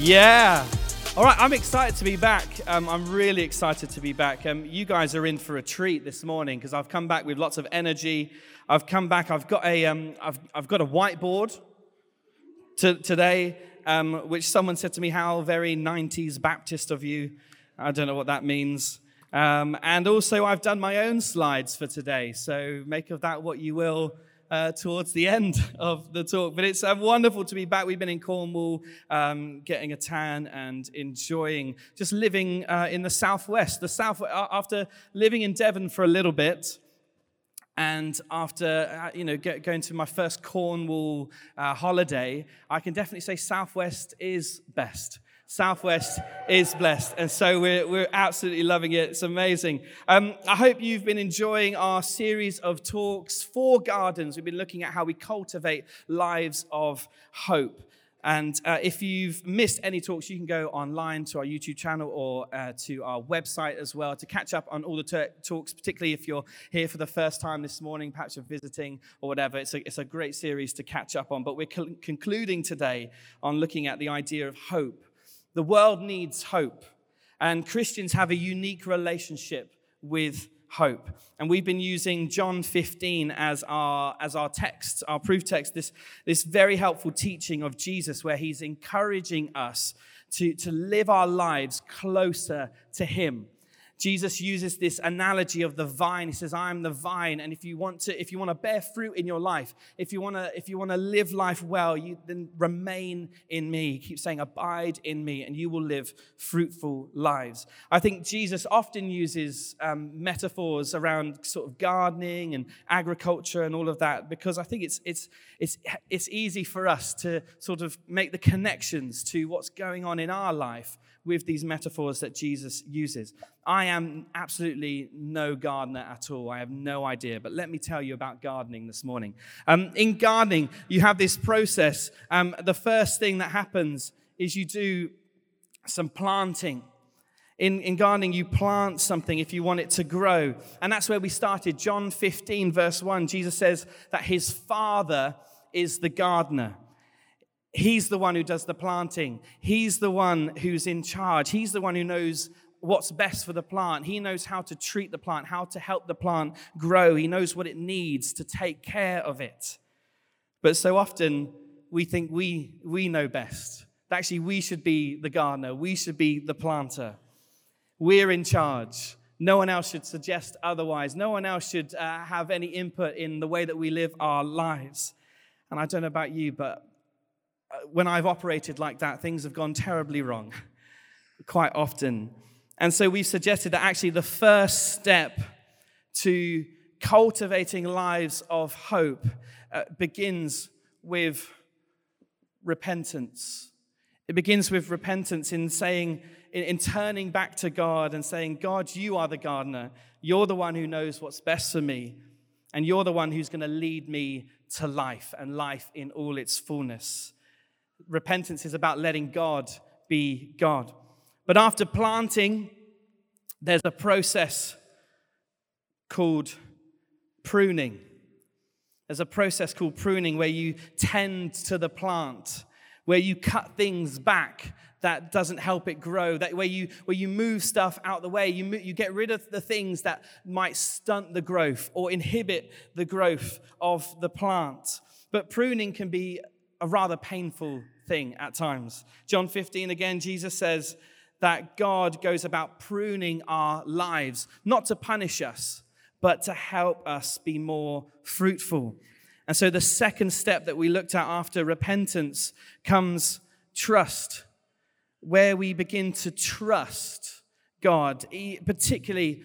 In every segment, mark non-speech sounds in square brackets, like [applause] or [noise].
Yeah. All right, I'm excited to be back. Um, I'm really excited to be back. Um, you guys are in for a treat this morning because I've come back with lots of energy. I've come back. I've got a, um, I've, I've got a whiteboard to, today, um, which someone said to me, "How very 90s Baptist of you." I don't know what that means. Um, and also, I've done my own slides for today. So make of that what you will uh, towards the end [laughs] of the talk. But it's uh, wonderful to be back. We've been in Cornwall um, getting a tan and enjoying just living uh, in the southwest. The south after living in Devon for a little bit. And after uh, you know going to my first Cornwall uh, holiday, I can definitely say Southwest is best. Southwest is blessed. And so we're, we're absolutely loving it. It's amazing. Um, I hope you've been enjoying our series of talks for gardens. We've been looking at how we cultivate lives of hope. And uh, if you've missed any talks, you can go online to our YouTube channel or uh, to our website as well to catch up on all the ter- talks, particularly if you're here for the first time this morning, perhaps you're visiting or whatever. It's a, it's a great series to catch up on. But we're co- concluding today on looking at the idea of hope the world needs hope, and Christians have a unique relationship with hope. And we've been using John 15 as our, as our text, our proof text, this, this very helpful teaching of Jesus where he's encouraging us to, to live our lives closer to him. Jesus uses this analogy of the vine. He says, I am the vine. And if you want to, if you want to bear fruit in your life, if you want to, if you want to live life well, you then remain in me. He keeps saying, abide in me, and you will live fruitful lives. I think Jesus often uses um, metaphors around sort of gardening and agriculture and all of that because I think it's it's it's it's easy for us to sort of make the connections to what's going on in our life with these metaphors that Jesus uses. I am absolutely no gardener at all. I have no idea. But let me tell you about gardening this morning. Um, in gardening, you have this process. Um, the first thing that happens is you do some planting. In, in gardening, you plant something if you want it to grow. And that's where we started. John 15, verse 1, Jesus says that his father is the gardener. He's the one who does the planting. He's the one who's in charge. He's the one who knows what's best for the plant. He knows how to treat the plant, how to help the plant grow. He knows what it needs to take care of it. But so often we think we, we know best. Actually, we should be the gardener, we should be the planter. We're in charge. No one else should suggest otherwise. No one else should uh, have any input in the way that we live our lives. And I don't know about you, but when I've operated like that, things have gone terribly wrong [laughs] quite often. And so we've suggested that actually the first step to cultivating lives of hope uh, begins with repentance. It begins with repentance in saying, in, in, turning back to God and saying, God, you are the gardener. You're the one who knows what's best for me. And you're the one who's going to lead me to life and life in all its fullness repentance is about letting God be God. But after planting, there's a process called pruning. There's a process called pruning where you tend to the plant, where you cut things back that doesn't help it grow, that where you, where you move stuff out the way, you, you get rid of the things that might stunt the growth or inhibit the growth of the plant. But pruning can be a rather painful thing at times. John 15, again, Jesus says that God goes about pruning our lives, not to punish us, but to help us be more fruitful. And so the second step that we looked at after repentance comes trust, where we begin to trust God, particularly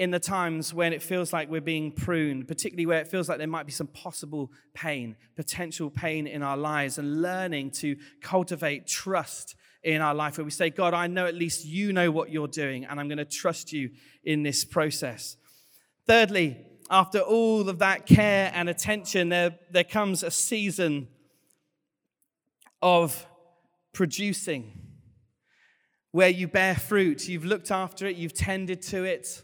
in the times when it feels like we're being pruned, particularly where it feels like there might be some possible pain, potential pain in our lives, and learning to cultivate trust in our life where we say, God, I know at least you know what you're doing, and I'm going to trust you in this process. Thirdly, after all of that care and attention, there, there comes a season of producing where you bear fruit. You've looked after it, you've tended to it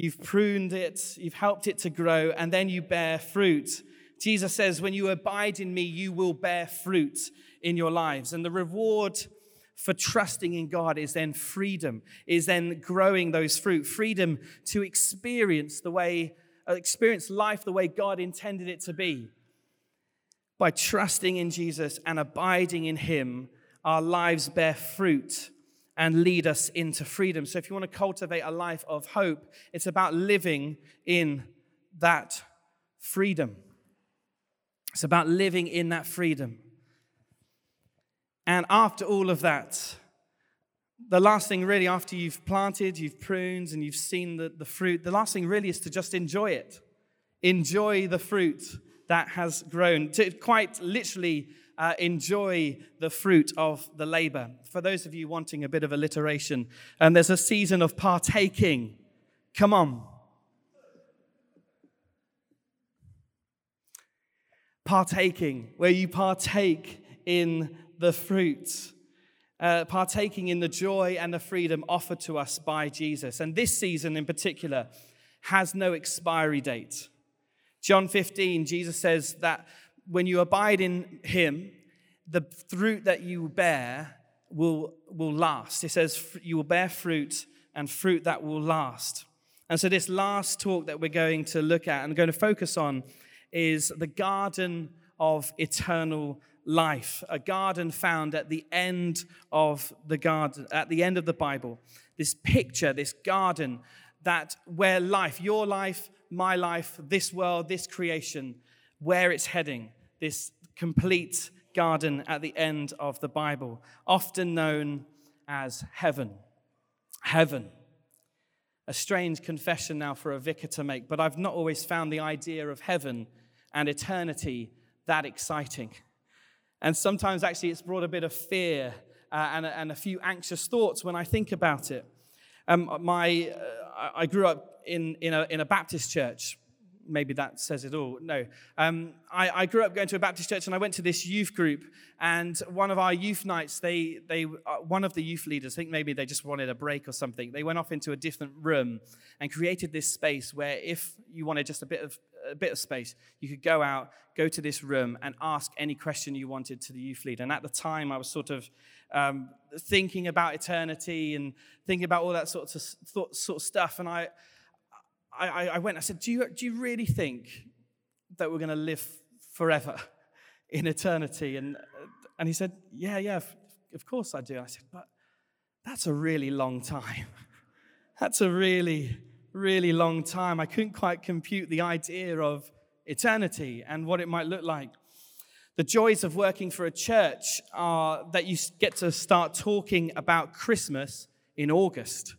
You've pruned it, you've helped it to grow, and then you bear fruit. Jesus says, When you abide in me, you will bear fruit in your lives. And the reward for trusting in God is then freedom, is then growing those fruit, freedom to experience the way, uh, experience life the way God intended it to be. By trusting in Jesus and abiding in Him, our lives bear fruit and lead us into freedom. So, if you want to cultivate a life of hope, it's about living in that freedom. It's about living in that freedom. And after all of that, the last thing really, after you've planted, you've pruned, and you've seen the, the fruit, the last thing really is to just enjoy it. Enjoy the fruit that has grown. To quite literally uh, enjoy the fruit of the labor. For those of you wanting a bit of alliteration, and there's a season of partaking. Come on. Partaking, where you partake in the fruit, uh, partaking in the joy and the freedom offered to us by Jesus. And this season in particular has no expiry date. John 15, Jesus says that when you abide in him, the fruit that you bear will, will last. He says you will bear fruit and fruit that will last. And so, this last talk that we're going to look at and going to focus on is the garden of eternal life, a garden found at the end of the garden, at the end of the Bible. This picture, this garden that where life, your life, my life, this world, this creation, where it's heading, this complete garden at the end of the Bible, often known as heaven. Heaven. A strange confession now for a vicar to make, but I've not always found the idea of heaven and eternity that exciting. And sometimes, actually, it's brought a bit of fear uh, and, a, and, a, few anxious thoughts when I think about it. Um, my, uh, I grew up in, in, a, in a Baptist church. Maybe that says it all. No. Um, I, I, grew up going to a Baptist church and I went to this youth group. And one of our youth nights, they, they, uh, one of the youth leaders, I think maybe they just wanted a break or something, they went off into a different room and created this space where if you wanted just a bit of a bit of space, you could go out, go to this room, and ask any question you wanted to the youth leader. And at the time, I was sort of um, thinking about eternity and thinking about all that sort of, sort of stuff. And I, I, I went, I said, do you, do you really think that we're going to live forever [laughs] in eternity? And, and he said, Yeah, yeah, of course I do. I said, But that's a really long time. [laughs] That's a really really long time. I couldn't quite compute the idea of eternity and what it might look like. The joys of working for a church are that you get to start talking about Christmas in August.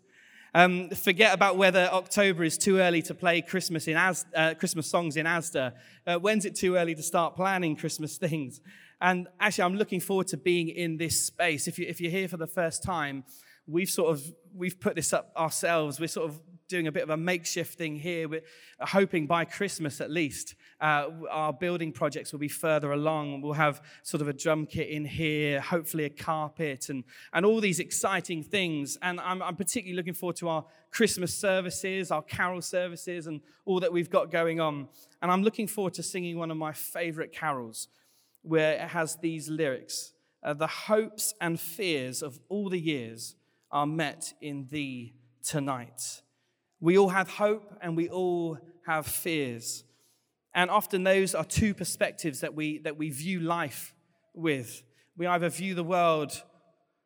Um, forget about whether October is too early to play Christmas in As, uh, Christmas songs in Asda. Uh, when's it too early to start planning Christmas things? And actually, I'm looking forward to being in this space. If, you, if you're here for the first time, we've sort of we've put this up ourselves. We're sort of doing a bit of a makeshift thing here. We're hoping by Christmas at least, uh, our building projects will be further along. We'll have sort of a drum kit in here, hopefully a carpet, and, and all these exciting things. And I'm, I'm particularly looking forward to our Christmas services, our carol services, and all that we've got going on. And I'm looking forward to singing one of my favorite carols where it has these lyrics uh, The hopes and fears of all the years are met in thee tonight. We all have hope and we all have fears. And often those are two perspectives that we, that we view life with. We either view the world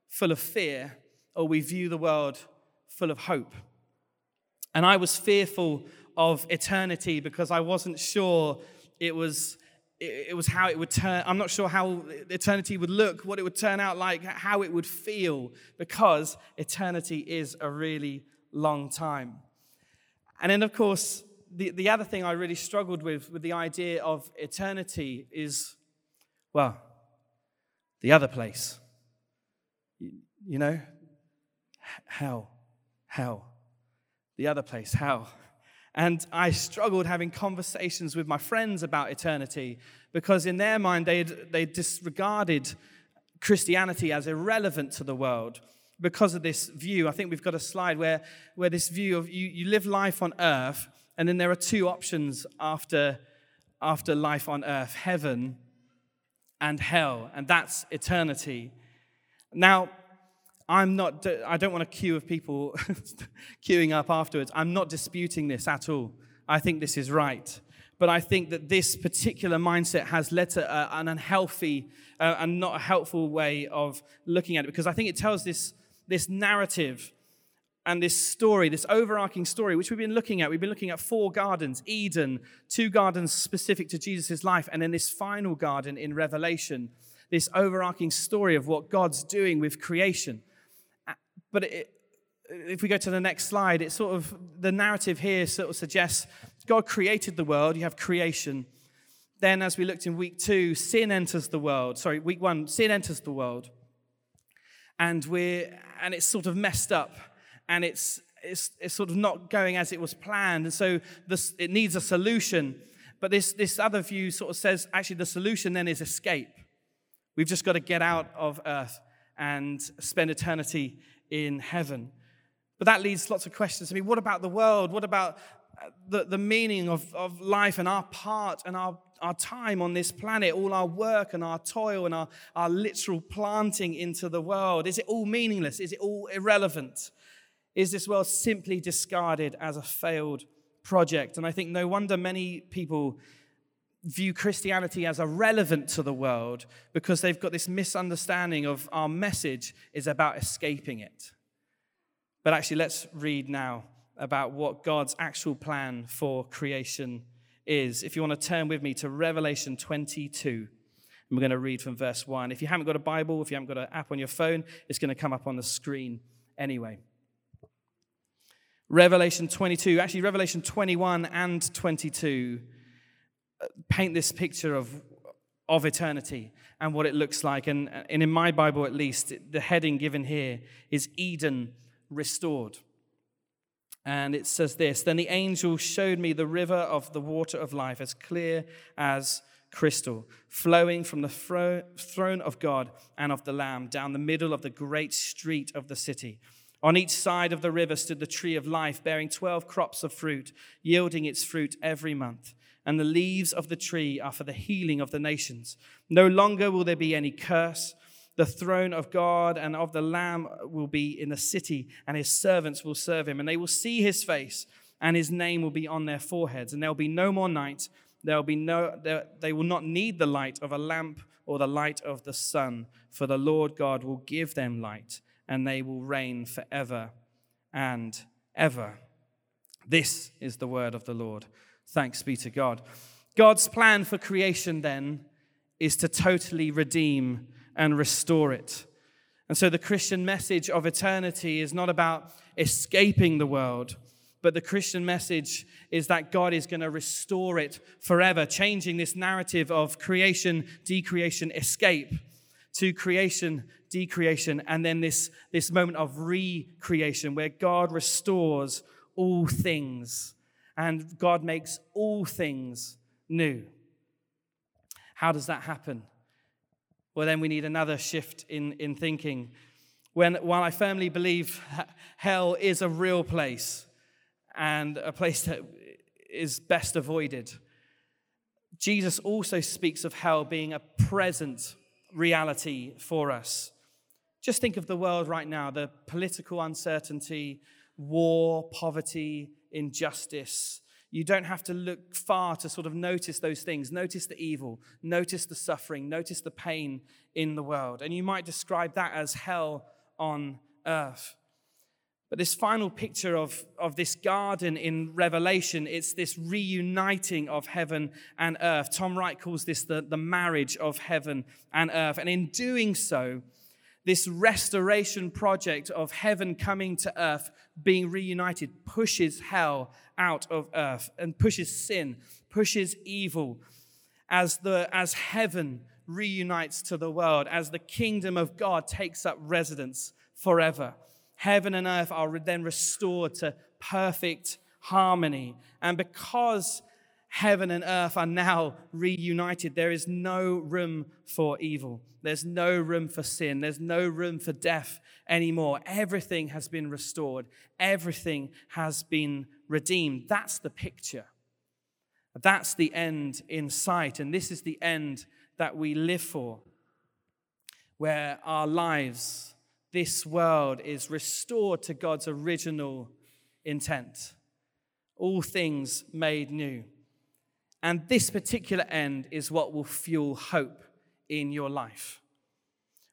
full of fear or we view the world full of hope. And I was fearful of eternity because I wasn't sure it was it was how it would turn i'm not sure how eternity would look what it would turn out like how it would feel because eternity is a really long time and then, of course, the, the other thing I really struggled with, with the idea of eternity is, well, the other place. You, you know? Hell. Hell. The other place, hell. And I struggled having conversations with my friends about eternity because, in their mind, they they disregarded Christianity as irrelevant to the world because of this view. I think we've got a slide where, where this view of you, you live life on earth, and then there are two options after, after life on earth heaven and hell, and that's eternity. Now, I'm not, I don't want a queue of people [laughs] queuing up afterwards. I'm not disputing this at all. I think this is right. But I think that this particular mindset has led to a, an unhealthy uh, and not a helpful way of looking at it because I think it tells this, this narrative and this story, this overarching story, which we've been looking at. We've been looking at four gardens Eden, two gardens specific to Jesus' life, and then this final garden in Revelation, this overarching story of what God's doing with creation. Uh, but it, if we go to the next slide, it sort of, the narrative here sort of suggests God created the world, you have creation. Then, as we looked in week two, sin enters the world. Sorry, week one, sin enters the world. And we're, and it's sort of messed up. And it's, it's, it's sort of not going as it was planned. And so this, it needs a solution. But this, this other view sort of says actually the solution then is escape. We've just got to get out of earth and spend eternity in heaven. But that leads lots of questions to me. What about the world? What about the, the meaning of, of life and our part and our, our time on this planet, all our work and our toil and our, our literal planting into the world? Is it all meaningless? Is it all irrelevant? Is this world simply discarded as a failed project? And I think no wonder many people view Christianity as irrelevant to the world because they've got this misunderstanding of our message is about escaping it. But actually, let's read now about what God's actual plan for creation is. If you want to turn with me to Revelation 22, and we're going to read from verse 1. If you haven't got a Bible, if you haven't got an app on your phone, it's going to come up on the screen anyway. Revelation 22, actually, Revelation 21 and 22 uh, paint this picture of, of eternity and what it looks like. And, and in my Bible, at least, the heading given here is Eden restored. And it says this Then the angel showed me the river of the water of life, as clear as crystal, flowing from the throne of God and of the Lamb down the middle of the great street of the city. On each side of the river stood the tree of life, bearing 12 crops of fruit, yielding its fruit every month. And the leaves of the tree are for the healing of the nations. No longer will there be any curse. The throne of God and of the Lamb will be in the city, and his servants will serve him, and they will see his face, and his name will be on their foreheads. And there will be no more night. There will be no, they will not need the light of a lamp or the light of the sun, for the Lord God will give them light, and they will reign forever and ever. This is the word of the Lord. Thanks be to God. God's plan for creation then is to totally redeem and restore it. And so the Christian message of eternity is not about escaping the world, but the Christian message is that God is going to restore it forever, changing this narrative of creation, decreation, escape to creation, decreation, and then this, this moment of recreation where God restores all things and God makes all things new. How does that happen? Well, then we need another shift in, in thinking. When, while I firmly believe [laughs] hell is a real place and a place that is best avoided, Jesus also speaks of hell being a present reality for us. Just think of the world right now the political uncertainty, war, poverty, injustice, you don't have to look far to sort of notice those things. Notice the evil, notice the suffering, notice the pain in the world. And you might describe that as hell on earth. But this final picture of, of this garden in Revelation, it's this reuniting of heaven and earth. Tom Wright calls this the, the marriage of heaven and earth. And in doing so, this restoration project of heaven coming to earth, being reunited, pushes hell out of earth and pushes sin, pushes evil as, the, as heaven reunites to the world, as the kingdom of God takes up residence forever. Heaven and earth are then restored to perfect harmony. And because heaven and earth are now reunited. There is no room for evil. There's no room for sin. There's no room for death anymore. Everything has been restored, everything has been redeemed. That's the picture. That's the end in sight. And this is the end that we live for, where our lives, this world is restored to God's original intent. All things made new. And this particular end is what will fuel hope in your life.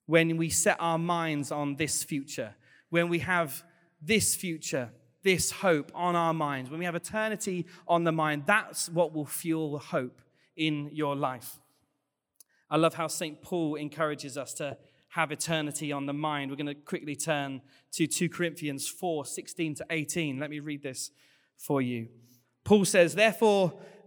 When we set our minds on this future, when we have this future, this hope on our minds, when we have eternity on the mind, that's what will fuel hope in your life. I love how St. Paul encourages us to have eternity on the mind. We're going to quickly turn to 2 Corinthians 4 16 to 18. Let me read this for you. Paul says, Therefore,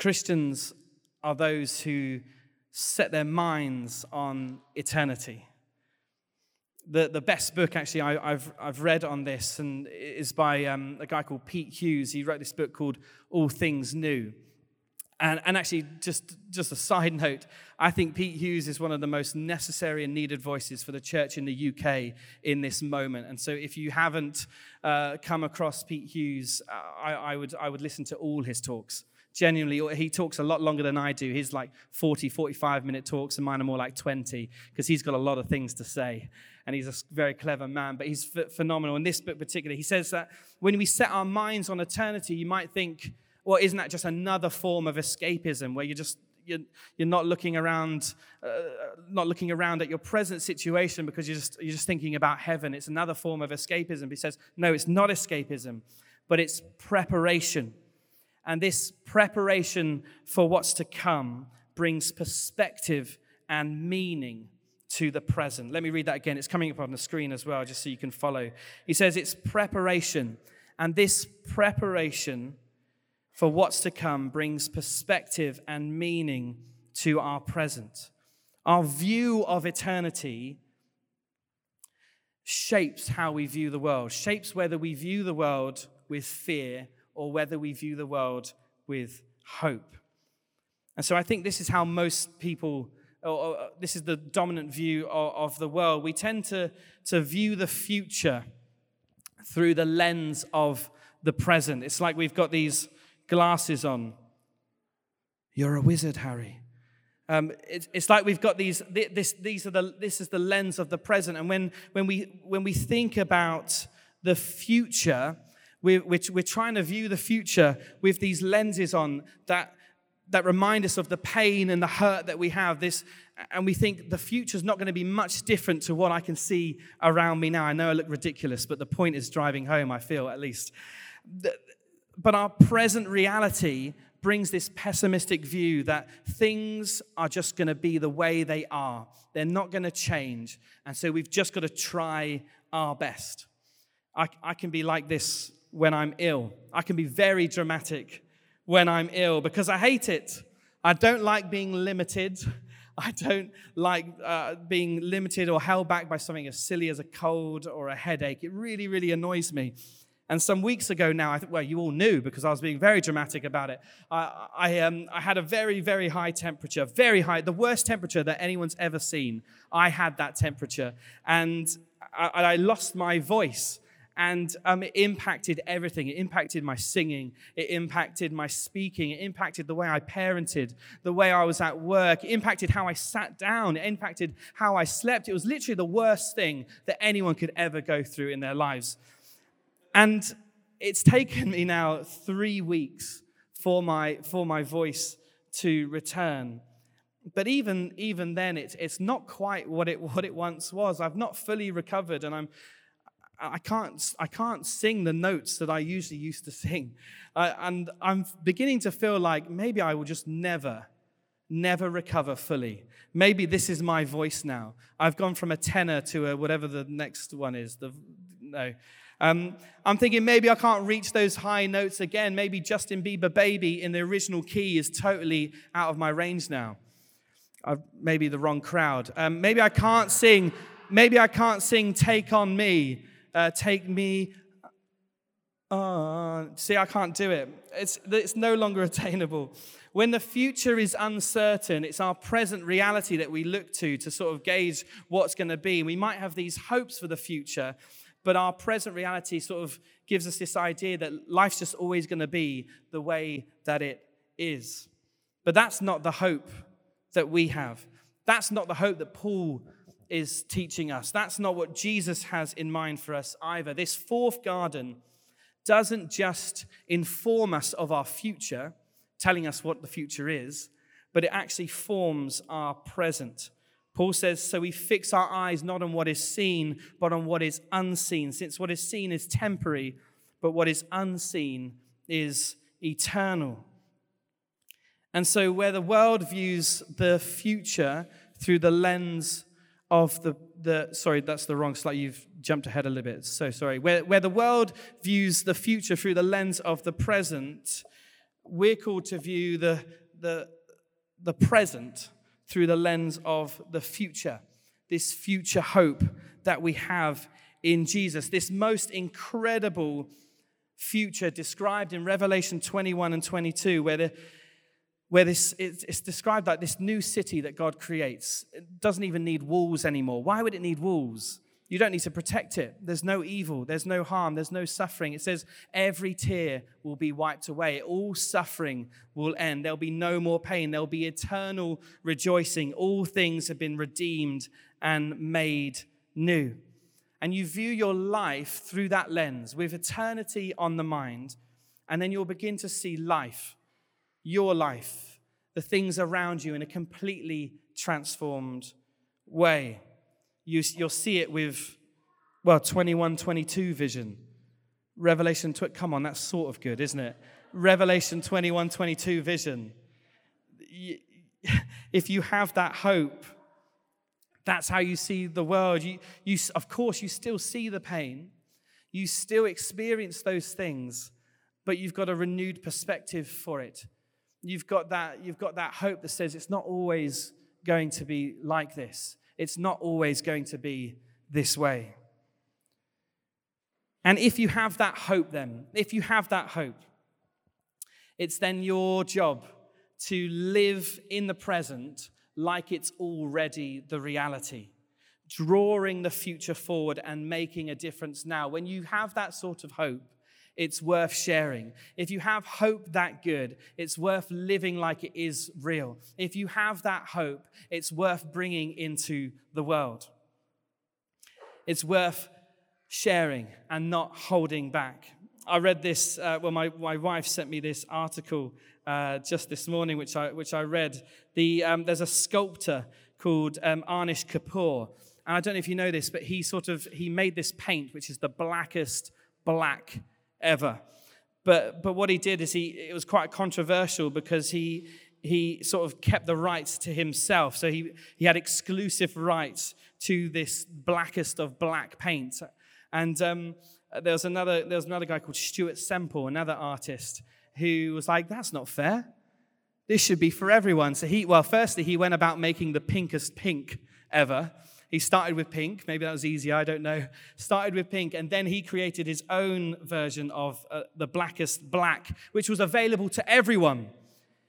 Christians are those who set their minds on eternity. The, the best book, actually, I, have I've read on this and is by um, a guy called Pete Hughes. He wrote this book called All Things New. And, and actually, just, just a side [laughs] note, I think Pete Hughes is one of the most necessary and needed voices for the church in the UK in this moment. And so, if you haven't uh, come across Pete Hughes, I, I, would, I would listen to all his talks genuinely he talks a lot longer than i do. He's like 40 45 minute talks and mine are more like 20 because he's got a lot of things to say and he's a very clever man but he's phenomenal. In this book particularly he says that when we set our minds on eternity you might think well isn't that just another form of escapism where you're just you're, you're not looking around uh, not looking around at your present situation because you're just you're just thinking about heaven. It's another form of escapism. He says no it's not escapism but it's preparation and this preparation for what's to come brings perspective and meaning to the present. Let me read that again. It's coming up on the screen as well, just so you can follow. He says it's preparation. And this preparation for what's to come brings perspective and meaning to our present. Our view of eternity shapes how we view the world, shapes whether we view the world with fear or whether we view the world with hope. And so I think this is how most people, or, or this is the dominant view of, of the world. We tend to, to view the future through the lens of the present. It's like we've got these glasses on. You're a wizard, Harry. Um, it's, it's, like we've got these, this, these are the, this is the lens of the present. And when, when, we, when we think about the future, we're, we're, we're trying to view the future with these lenses on that, that remind us of the pain and the hurt that we have. This, and we think the future is not going to be much different to what I can see around me now. I know I look ridiculous, but the point is driving home, I feel at least. But our present reality brings this pessimistic view that things are just going to be the way they are. They're not going to change. And so we've just got to try our best. I, I can be like this when I'm ill. I can be very dramatic when I'm ill because I hate it. I don't like being limited. [laughs] I don't like uh, being limited or held back by something as silly as a cold or a headache. It really, really annoys me. And some weeks ago now, I th- well, you all knew because I was being very dramatic about it. I, I, um, I had a very, very high temperature, very high, the worst temperature that anyone's ever seen. I had that temperature. And I, I lost my voice and um, it impacted everything. It impacted my singing, it impacted my speaking, it impacted the way I parented, the way I was at work, it impacted how I sat down, it impacted how I slept. It was literally the worst thing that anyone could ever go through in their lives. And it's taken me now three weeks for my, for my voice to return. But even, even then, it's, it's not quite what it, what it once was. I've not fully recovered, and I'm I can't, I can't sing the notes that I usually used to [laughs] sing. Uh, and I'm beginning to feel like maybe I will just never, never recover fully. Maybe this is my voice now. I've gone from a tenor to a whatever the next one is. The, no. Um, I'm thinking maybe I can't reach those high notes again. Maybe Justin Bieber Baby in the original key is totally out of my range now. Uh, maybe the wrong crowd. Um, maybe I can't sing maybe I can't sing Take On Me, uh, Take Me on. See, I can't do it. It's, it's no longer [laughs] attainable. When the future is uncertain, it's our present reality that we look to to sort of gauge what's going to be. We might have these hopes for the future, but our present reality sort of gives us this idea that life's just always going to be the way that it is. But that's not the hope that we have. That's not the hope that Paul is teaching us. That's not what Jesus has in mind for us either. This fourth garden doesn't just inform us of our future, telling us what the future is, but it actually forms our present. Paul says, So we fix our eyes not on what is seen, but on what is unseen, since what is seen is temporary, but what is unseen is eternal. And so, where the world views the future through the lens of the, the sorry, that's the wrong slide. You've jumped ahead a little bit. So sorry. Where, where the world views the future through the lens of the present, we're called to view the, the, the present through the lens of the future, this future hope that we have in Jesus, this most incredible future described in Revelation 21 and 22, where the where this it's, described like this new city that God creates. It doesn't even need walls anymore. Why would it need walls? You don't need to protect it. There's no evil, there's no harm, there's no suffering. It says every tear will be wiped away. All suffering will end. There'll be no more pain. There'll be eternal rejoicing. All things have been redeemed and made new. And you view your life through that lens with eternity on the mind, and then you'll begin to see life your life, the things around you in a completely transformed way. You, will see it with, well, 21 22 vision. Revelation, tw- come on, that's sort of good, isn't it? Revelation 21 22 vision. [laughs] If you have that hope, that's how you see the world. You, you, of course, you still see the pain, you still experience those things, but you've got a renewed perspective for it. You've got that, you've got that hope that says it's not always going to be like this. It's not always going to be this way. And if you have that hope, then, if you have that hope, it's then your job to live in the present like it's already the reality, drawing the future forward and making a difference now. When you have that sort of hope, it's worth sharing. If you have hope that good, it's worth living like it is real. If you have that hope, it's worth bringing into the world. It's worth sharing and not holding back. I read this, uh, well, my, my wife sent me this article uh, just this morning, which I, which I read. The, um, there's a sculptor called um, Anish Kapoor. And I don't know if you know this, but he sort of, he made this paint, which is the blackest black ever. But, but what he did is he, it was quite controversial because he, he sort of kept the rights to himself. So he, he had exclusive rights to this blackest of black paint. And um, there, was another, there was another guy called Stuart Semple, another artist, who was like, that's not fair. This should be for everyone. So he, well, firstly, he went about making the pinkest pink ever. He started with pink. Maybe that was easier. I don't know. Started with pink, and then he created his own version of uh, the blackest black, which was available to everyone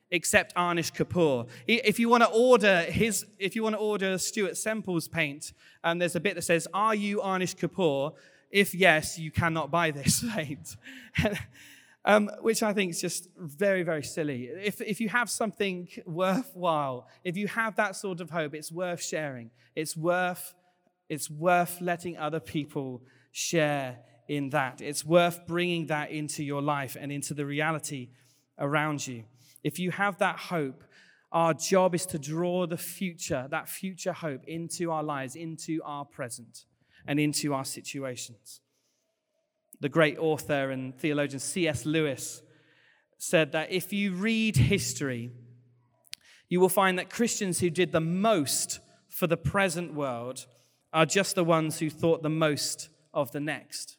except Anish Kapoor. If you want to order his, if you want to order Stuart Semple's paint, um, there's a bit that says, "Are you Anish Kapoor?" If yes, you cannot buy this [laughs] paint. [laughs] um, which I think is just very, very silly. If, if you have something [laughs] worthwhile, if you have that sort of hope, it's worth sharing. It's worth, it's worth letting other people share in that. It's worth bringing that into your life and into the reality around you. If you have that hope, our job is to draw the future, that future hope, into our lives, into our present, and into our situations the great author and theologian C.S. Lewis, said that if you read history, you will find that Christians who did the most for the present world are just the ones who thought the most of the next.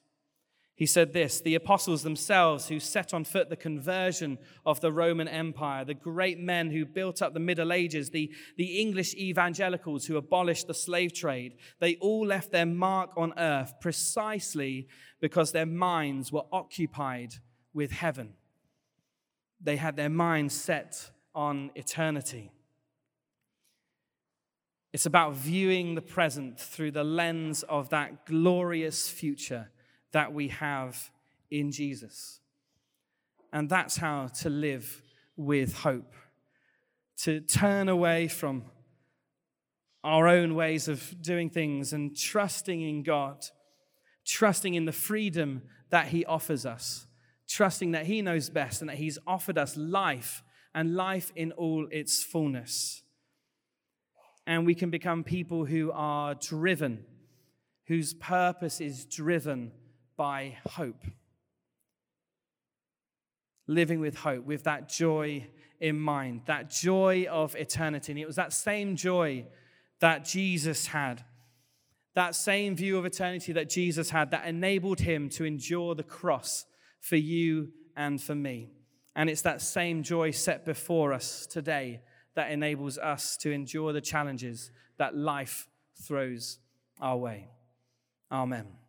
He said this the apostles themselves, who set on foot the conversion of the Roman Empire, the great men who built up the Middle Ages, the, the English evangelicals who abolished the slave trade, they all left their mark on earth precisely because their minds were occupied with heaven. They had their minds set on eternity. It's about viewing the present through the lens of that glorious future that we have in Jesus. And that's how to live with hope. To turn away from our own ways of doing things and trusting in God, trusting in the freedom that He offers us, trusting that He knows best and that He's offered us life and life in all its fullness. And we can become people who are driven, whose purpose is driven by hope. Living with hope, with that joy in mind, that joy of eternity. And it was that same joy that Jesus had, that same view of eternity that Jesus had, that enabled him to endure the cross for you and for me. And it's that same joy set before us today that enables us to endure the challenges that life throws our way. Amen.